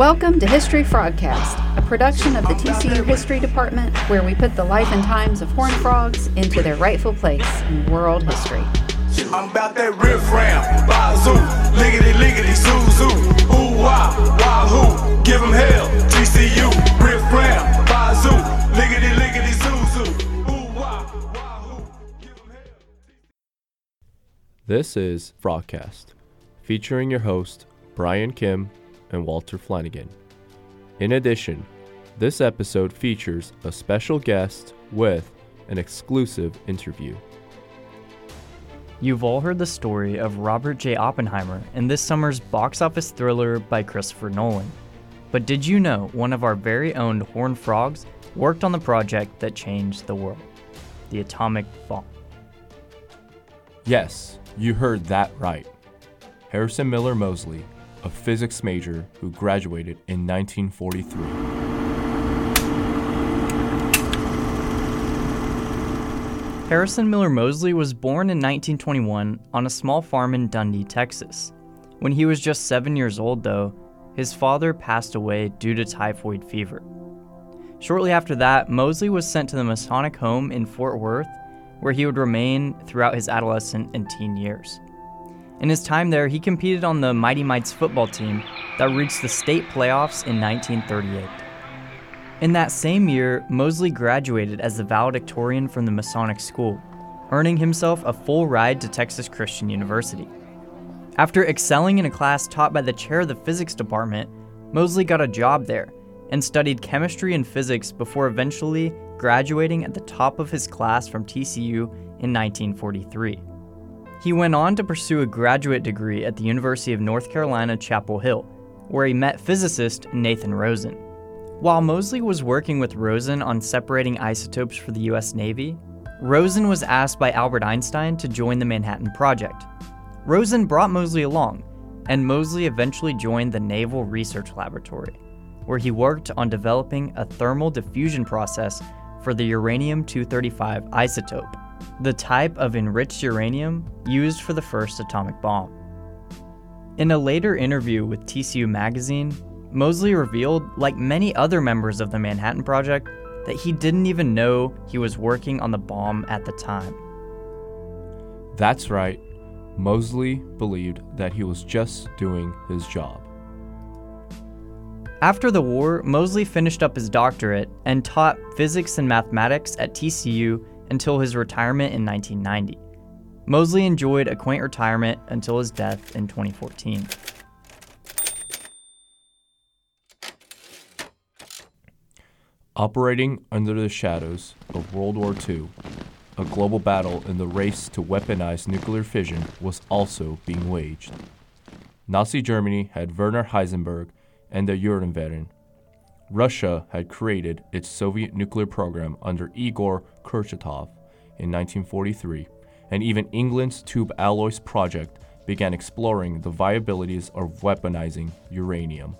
Welcome to History Frogcast, a production of the TCU History Department where we put the life and times of horned frogs into their rightful place in world history. I'm about that riff ram, bazoo, liggity liggity zoo zoo, ooh wah, wahoo, give 'em hell, TCU, riff ram, bazoo, liggity liggity zoo zoo, ooh wah, wahoo, give 'em hell. This is Frogcast, featuring your host, Brian Kim and Walter Flanagan. In addition, this episode features a special guest with an exclusive interview. You've all heard the story of Robert J. Oppenheimer in this summer's box office thriller by Christopher Nolan. But did you know one of our very own Horned Frogs worked on the project that changed the world? The atomic bomb. Yes, you heard that right. Harrison Miller Moseley, a physics major who graduated in 1943. Harrison Miller Moseley was born in 1921 on a small farm in Dundee, Texas. When he was just seven years old, though, his father passed away due to typhoid fever. Shortly after that, Moseley was sent to the Masonic home in Fort Worth, where he would remain throughout his adolescent and teen years. In his time there, he competed on the Mighty Mites football team that reached the state playoffs in 1938. In that same year, Moseley graduated as the valedictorian from the Masonic School, earning himself a full ride to Texas Christian University. After excelling in a class taught by the chair of the physics department, Moseley got a job there and studied chemistry and physics before eventually graduating at the top of his class from TCU in 1943. He went on to pursue a graduate degree at the University of North Carolina, Chapel Hill, where he met physicist Nathan Rosen. While Moseley was working with Rosen on separating isotopes for the US Navy, Rosen was asked by Albert Einstein to join the Manhattan Project. Rosen brought Moseley along, and Moseley eventually joined the Naval Research Laboratory, where he worked on developing a thermal diffusion process for the uranium 235 isotope, the type of enriched uranium used for the first atomic bomb. In a later interview with TCU Magazine, Moseley revealed, like many other members of the Manhattan Project, that he didn't even know he was working on the bomb at the time. That's right, Moseley believed that he was just doing his job. After the war, Moseley finished up his doctorate and taught physics and mathematics at TCU until his retirement in 1990. Moseley enjoyed a quaint retirement until his death in 2014. Operating under the shadows of World War II, a global battle in the race to weaponize nuclear fission was also being waged. Nazi Germany had Werner Heisenberg and the Uranverein. Russia had created its Soviet nuclear program under Igor Kurchatov in 1943, and even England's Tube Alloys project began exploring the viabilities of weaponizing uranium.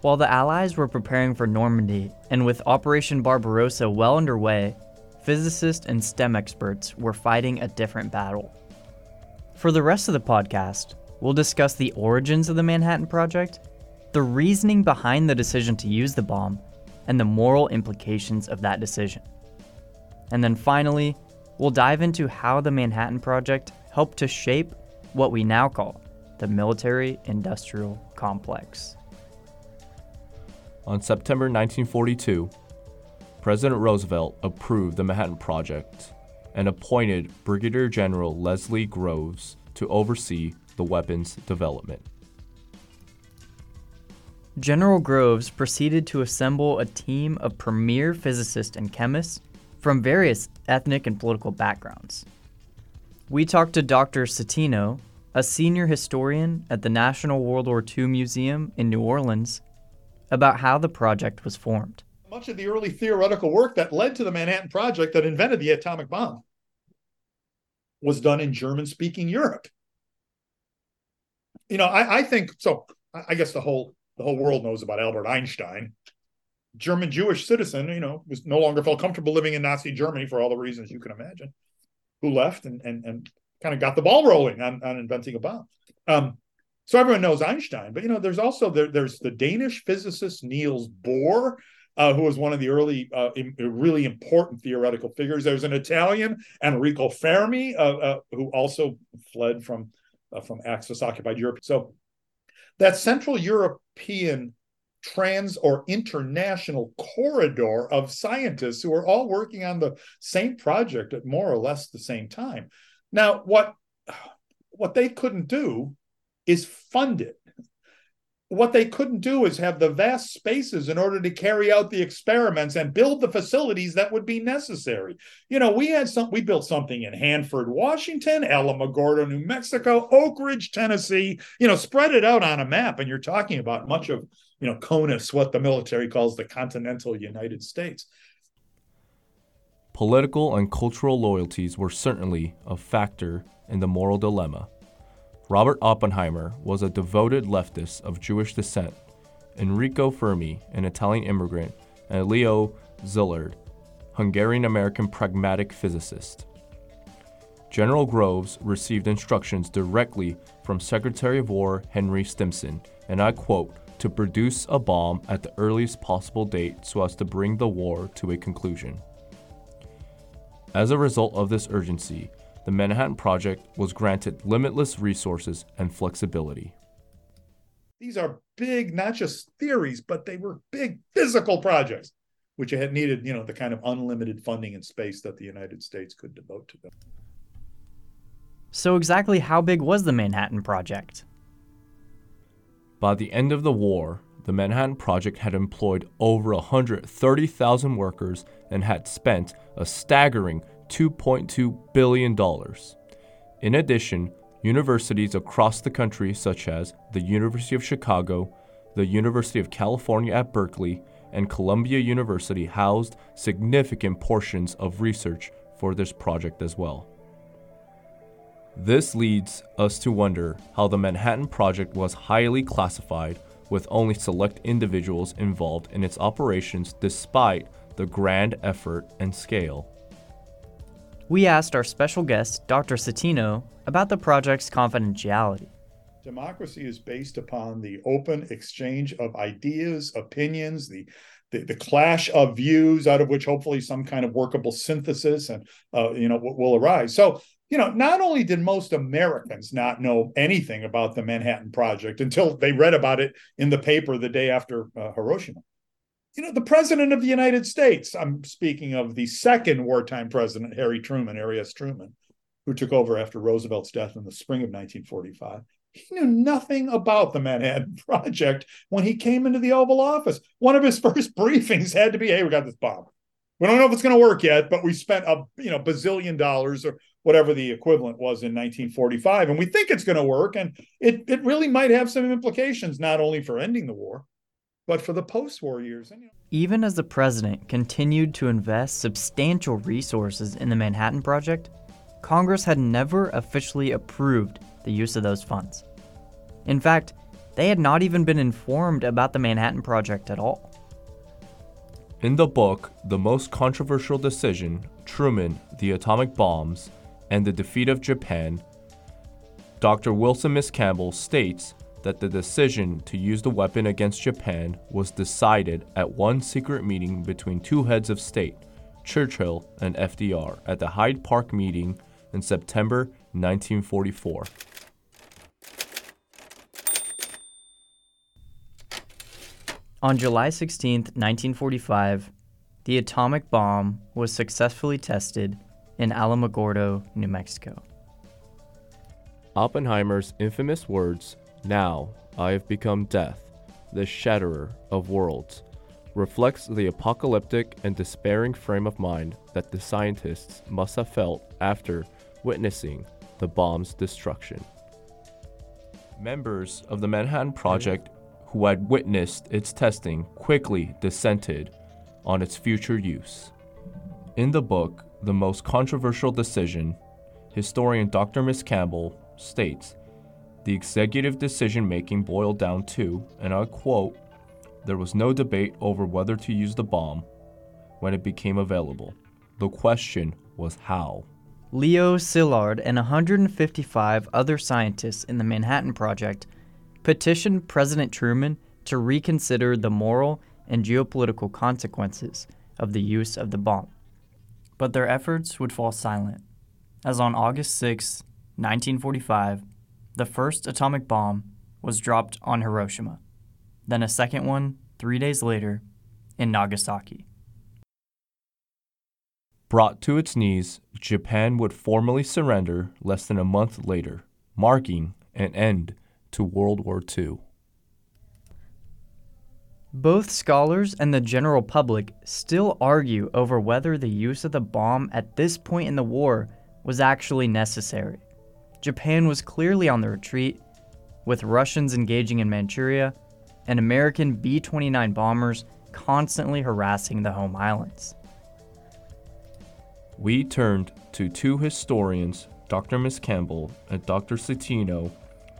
While the Allies were preparing for Normandy, and with Operation Barbarossa well underway, physicists and STEM experts were fighting a different battle. For the rest of the podcast, we'll discuss the origins of the Manhattan Project, the reasoning behind the decision to use the bomb, and the moral implications of that decision. And then finally, we'll dive into how the Manhattan Project helped to shape what we now call the military industrial complex. On September 1942, President Roosevelt approved the Manhattan Project and appointed Brigadier General Leslie Groves to oversee the weapons development. General Groves proceeded to assemble a team of premier physicists and chemists from various ethnic and political backgrounds. We talked to Dr. Citino, a senior historian at the National World War II Museum in New Orleans, about how the project was formed. Much of the early theoretical work that led to the Manhattan Project that invented the atomic bomb was done in German speaking Europe. You know, I, I think so. I guess the whole the whole world knows about Albert Einstein. German Jewish citizen, you know, was no longer felt comfortable living in Nazi Germany for all the reasons you can imagine, who left and and, and kind of got the ball rolling on, on inventing a bomb. Um, So everyone knows Einstein, but you know, there's also there, there's the Danish physicist Niels Bohr, uh, who was one of the early, uh, in, really important theoretical figures. There's an Italian, Enrico Fermi, uh, uh who also fled from uh, from Axis-occupied Europe. So that Central European trans or international corridor of scientists who are all working on the same project at more or less the same time. Now, what what they couldn't do is fund it. What they couldn't do is have the vast spaces in order to carry out the experiments and build the facilities that would be necessary. You know, we had some, we built something in Hanford, Washington, Alamogordo, New Mexico, Oak Ridge, Tennessee. You know, spread it out on a map, and you're talking about much of, you know, CONUS, what the military calls the continental United States. Political and cultural loyalties were certainly a factor in the moral dilemma. Robert Oppenheimer was a devoted leftist of Jewish descent, Enrico Fermi, an Italian immigrant, and Leo Szilard, Hungarian American pragmatic physicist. General Groves received instructions directly from Secretary of War Henry Stimson, and I quote, to produce a bomb at the earliest possible date so as to bring the war to a conclusion. As a result of this urgency, the Manhattan Project was granted limitless resources and flexibility. These are big, not just theories, but they were big physical projects, which had needed, you know, the kind of unlimited funding and space that the United States could devote to them. So, exactly how big was the Manhattan Project? By the end of the war, the Manhattan Project had employed over 130,000 workers and had spent a staggering $2.2 billion. In addition, universities across the country, such as the University of Chicago, the University of California at Berkeley, and Columbia University, housed significant portions of research for this project as well. This leads us to wonder how the Manhattan Project was highly classified, with only select individuals involved in its operations despite the grand effort and scale. We asked our special guest, Dr. Citino, about the project's confidentiality. Democracy is based upon the open exchange of ideas, opinions, the the, the clash of views, out of which hopefully some kind of workable synthesis and uh, you know will arise. So you know, not only did most Americans not know anything about the Manhattan Project until they read about it in the paper the day after uh, Hiroshima, you know, the president of the United States, I'm speaking of the second wartime president, Harry Truman, Harry S. Truman, who took over after Roosevelt's death in the spring of 1945. He knew nothing about the Manhattan Project when he came into the Oval Office. One of his first briefings had to be, "Hey, we got this bomb. We don't know if it's going to work yet, but we spent a you know bazillion dollars or whatever the equivalent was in 1945, and we think it's going to work. And it it really might have some implications not only for ending the war, but for the post war years. Even as the president continued to invest substantial resources in the Manhattan Project, Congress had never officially approved the use of those funds. In fact, they had not even been informed about the Manhattan Project at all. In the book, The Most Controversial Decision Truman, the Atomic Bombs, and the Defeat of Japan, Dr. Wilson Miscamble states that the decision to use the weapon against Japan was decided at one secret meeting between two heads of state, Churchill and FDR, at the Hyde Park meeting in September 1944. On July 16, 1945, the atomic bomb was successfully tested in Alamogordo, New Mexico. Oppenheimer's infamous words now I have become death, the shatterer of worlds, reflects the apocalyptic and despairing frame of mind that the scientists must have felt after witnessing the bomb's destruction. Members of the Manhattan Project who had witnessed its testing quickly dissented on its future use. In the book, The Most Controversial Decision, historian Dr. Miscamble states the executive decision making boiled down to, and I quote, there was no debate over whether to use the bomb when it became available. The question was how. Leo Szilard and 155 other scientists in the Manhattan Project petitioned President Truman to reconsider the moral and geopolitical consequences of the use of the bomb. But their efforts would fall silent, as on August 6, 1945, the first atomic bomb was dropped on Hiroshima, then a second one three days later in Nagasaki. Brought to its knees, Japan would formally surrender less than a month later, marking an end to World War II. Both scholars and the general public still argue over whether the use of the bomb at this point in the war was actually necessary. Japan was clearly on the retreat, with Russians engaging in Manchuria and American B 29 bombers constantly harassing the home islands. We turned to two historians, Dr. Miscamble and Dr. Citino,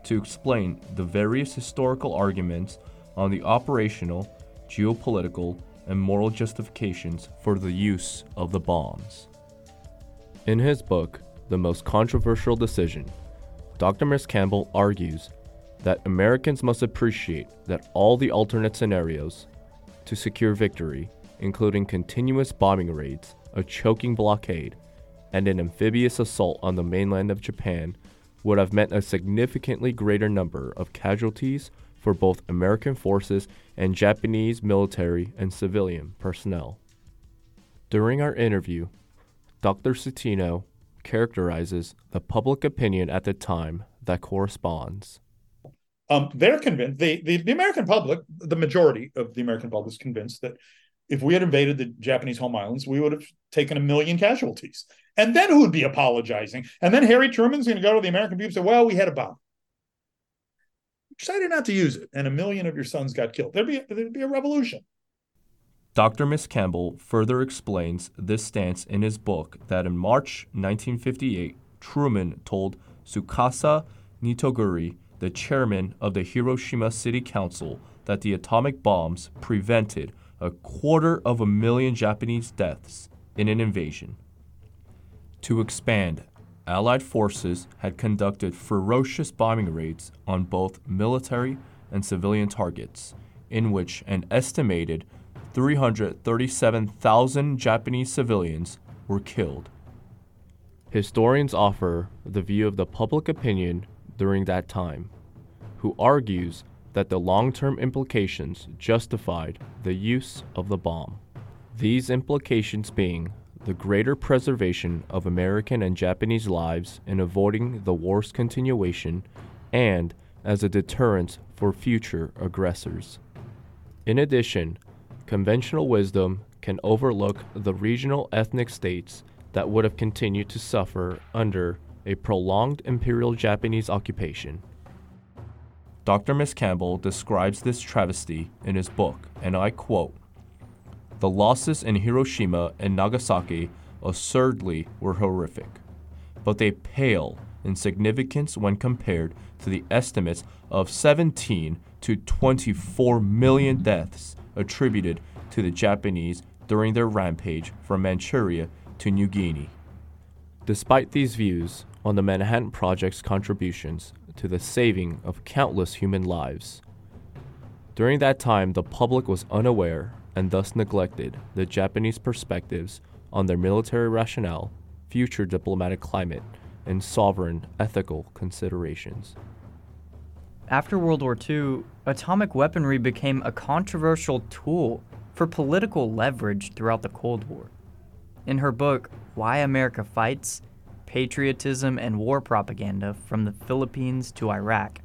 to explain the various historical arguments on the operational, geopolitical, and moral justifications for the use of the bombs. In his book, The Most Controversial Decision, Dr. Miscamble argues that Americans must appreciate that all the alternate scenarios to secure victory, including continuous bombing raids, a choking blockade, and an amphibious assault on the mainland of Japan, would have meant a significantly greater number of casualties for both American forces and Japanese military and civilian personnel. During our interview, Dr. Citino characterizes the public opinion at the time that corresponds. Um, they're convinced, the, the, the American public, the majority of the American public is convinced that if we had invaded the Japanese home islands, we would have taken a million casualties. And then who would be apologizing? And then Harry Truman's going to go to the American people and say, well, we had a bomb. Decided not to use it, and a million of your sons got killed. There'd be, there'd be a revolution. Dr. Miscamble further explains this stance in his book that in March 1958, Truman told Tsukasa Nitoguri, the chairman of the Hiroshima City Council, that the atomic bombs prevented a quarter of a million Japanese deaths in an invasion. To expand, Allied forces had conducted ferocious bombing raids on both military and civilian targets, in which an estimated 337,000 Japanese civilians were killed. Historians offer the view of the public opinion during that time, who argues that the long term implications justified the use of the bomb. These implications being the greater preservation of American and Japanese lives in avoiding the war's continuation, and as a deterrent for future aggressors. In addition, conventional wisdom can overlook the regional ethnic states that would have continued to suffer under a prolonged imperial Japanese occupation. Dr. Miscamble describes this travesty in his book, and I quote The losses in Hiroshima and Nagasaki assuredly were horrific, but they pale in significance when compared to the estimates of 17 to 24 million deaths attributed to the Japanese during their rampage from Manchuria to New Guinea. Despite these views on the Manhattan Project's contributions to the saving of countless human lives, during that time the public was unaware and thus neglected the Japanese perspectives on their military rationale, future diplomatic climate, and sovereign ethical considerations. After World War II, atomic weaponry became a controversial tool for political leverage throughout the Cold War. In her book, Why America Fights Patriotism and War Propaganda from the Philippines to Iraq,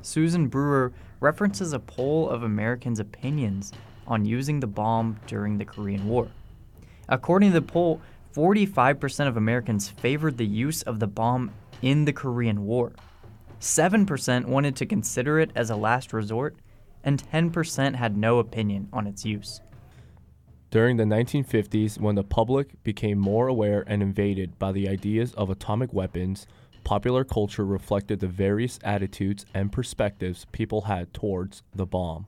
Susan Brewer references a poll of Americans' opinions on using the bomb during the Korean War. According to the poll, 45% of Americans favored the use of the bomb in the Korean War. 7% wanted to consider it as a last resort, and 10% had no opinion on its use. During the 1950s, when the public became more aware and invaded by the ideas of atomic weapons, popular culture reflected the various attitudes and perspectives people had towards the bomb.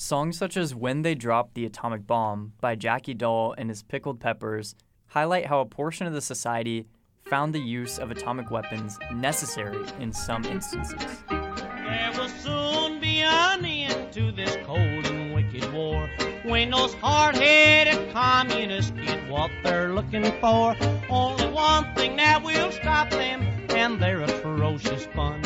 Songs such as When They Dropped the Atomic Bomb by Jackie Doll and his Pickled Peppers highlight how a portion of the society found the use of atomic weapons necessary in some instances. There will soon be an end to this cold and wicked war when those hard-headed communists get what they're looking for. Only one thing that will stop them and their atrocious fun.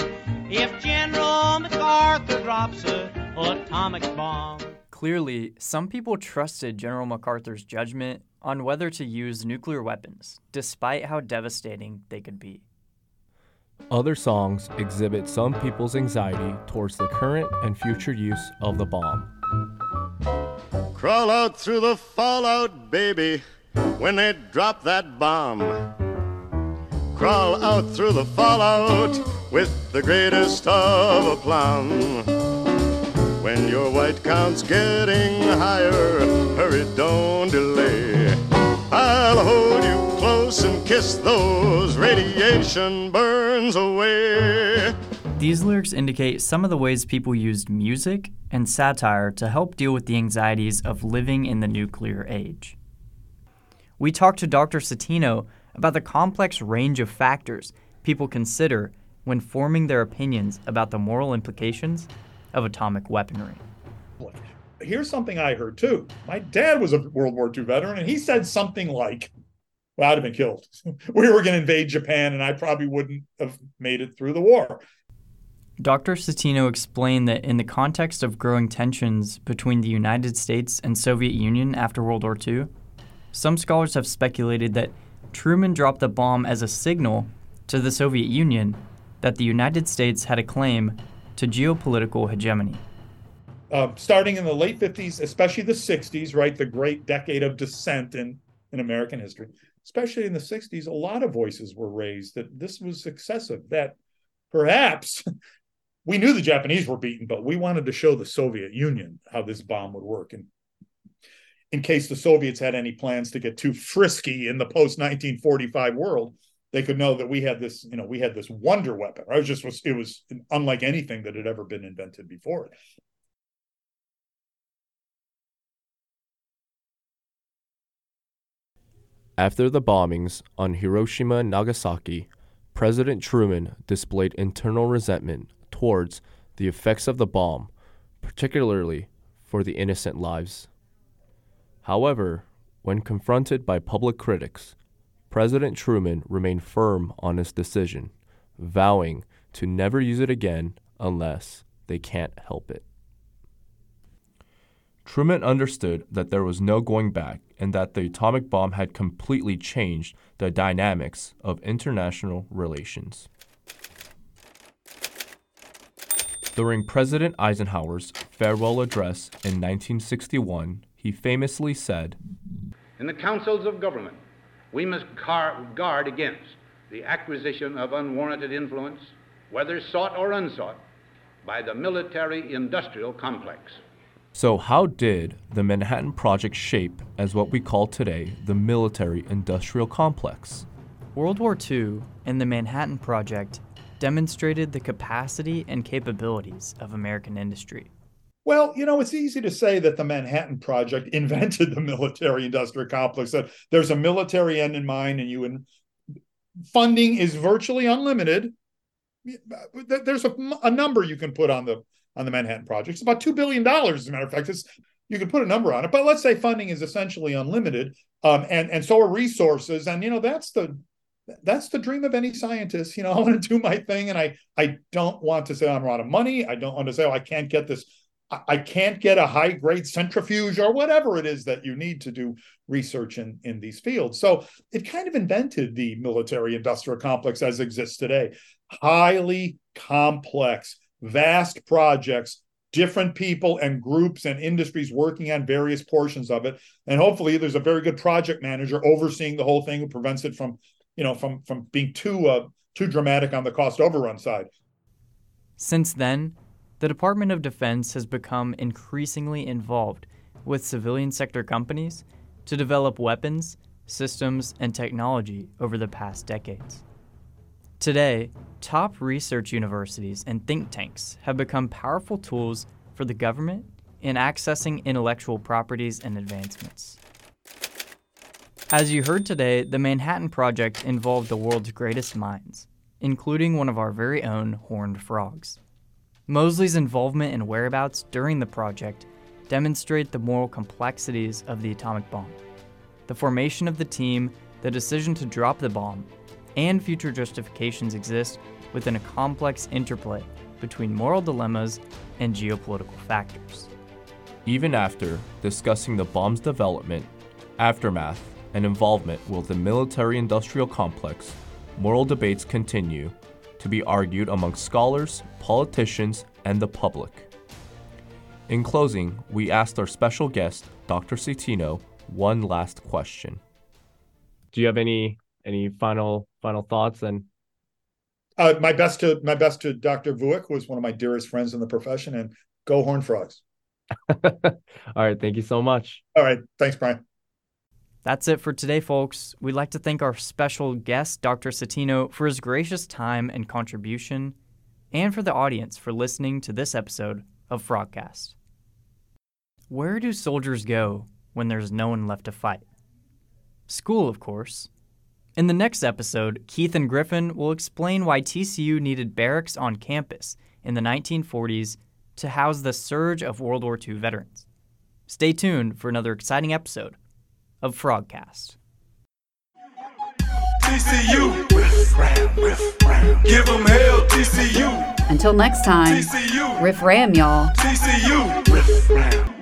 If General MacArthur drops a atomic bomb. Clearly, some people trusted General MacArthur's judgment on whether to use nuclear weapons, despite how devastating they could be. Other songs exhibit some people's anxiety towards the current and future use of the bomb. Crawl out through the fallout, baby, when they drop that bomb. Crawl out through the fallout with the greatest of aplomb. When your white count's getting higher, hurry, don't delay. I'll hold you close and kiss those radiation burns away. These lyrics indicate some of the ways people used music and satire to help deal with the anxieties of living in the nuclear age. We talked to Dr. Citino about the complex range of factors people consider when forming their opinions about the moral implications of atomic weaponry. Here's something I heard too. My dad was a World War II veteran, and he said something like, well, I'd have been killed. we were going to invade Japan, and I probably wouldn't have made it through the war. Dr. Citino explained that in the context of growing tensions between the United States and Soviet Union after World War II, some scholars have speculated that Truman dropped the bomb as a signal to the Soviet Union that the United States had a claim to geopolitical hegemony. Uh, starting in the late 50s, especially the 60s, right, the great decade of dissent in, in American history, especially in the 60s, a lot of voices were raised that this was excessive, that perhaps we knew the Japanese were beaten, but we wanted to show the Soviet Union how this bomb would work. And in case the Soviets had any plans to get too frisky in the post 1945 world, they could know that we had this, you know, we had this wonder weapon. I was just was it was unlike anything that had ever been invented before. After the bombings on Hiroshima and Nagasaki, President Truman displayed internal resentment towards the effects of the bomb, particularly for the innocent lives. However, when confronted by public critics, President Truman remained firm on his decision, vowing to never use it again unless they can't help it. Truman understood that there was no going back and that the atomic bomb had completely changed the dynamics of international relations. During President Eisenhower's farewell address in 1961, he famously said, In the councils of government, we must car- guard against the acquisition of unwarranted influence, whether sought or unsought, by the military industrial complex. So, how did the Manhattan Project shape as what we call today the military industrial complex? World War II and the Manhattan Project demonstrated the capacity and capabilities of American industry. Well, you know, it's easy to say that the Manhattan Project invented the military industrial complex, that there's a military end in mind, and you and funding is virtually unlimited. There's a, a number you can put on the on the Manhattan Project. It's about $2 billion, as a matter of fact. It's, you can put a number on it, but let's say funding is essentially unlimited. Um, and, and so are resources. And, you know, that's the, that's the dream of any scientist. You know, I want to do my thing, and I I don't want to say I'm out of money. I don't want to say, oh, I can't get this. I can't get a high grade centrifuge or whatever it is that you need to do research in in these fields. So it kind of invented the military industrial complex as exists today. Highly complex, vast projects different people and groups and industries working on various portions of it and hopefully there's a very good project manager overseeing the whole thing who prevents it from you know from from being too uh, too dramatic on the cost overrun side. Since then, the Department of Defense has become increasingly involved with civilian sector companies to develop weapons, systems, and technology over the past decades. Today, top research universities and think tanks have become powerful tools for the government in accessing intellectual properties and advancements. As you heard today, the Manhattan Project involved the world's greatest minds, including one of our very own horned frogs. Moseley's involvement and whereabouts during the project demonstrate the moral complexities of the atomic bomb. The formation of the team, the decision to drop the bomb, and future justifications exist within a complex interplay between moral dilemmas and geopolitical factors. Even after discussing the bomb's development, aftermath, and involvement with the military industrial complex, moral debates continue to be argued among scholars, politicians, and the public. In closing, we asked our special guest, Dr. Citino, one last question. Do you have any any final final thoughts and Uh, my best to my best to Dr. Vuick, who is one of my dearest friends in the profession, and go Horn Frogs. All right, thank you so much. All right, thanks, Brian. That's it for today, folks. We'd like to thank our special guest, Dr. Citino, for his gracious time and contribution, and for the audience for listening to this episode of Frogcast. Where do soldiers go when there's no one left to fight? School, of course. In the next episode, Keith and Griffin will explain why TCU needed barracks on campus in the 1940s to house the surge of World War II veterans. Stay tuned for another exciting episode of Frogcast. TCU. Riff, ram, riff, ram. Give them hell, TCU. Until next time, TCU. riff ram, y'all. TCU. Riff, ram.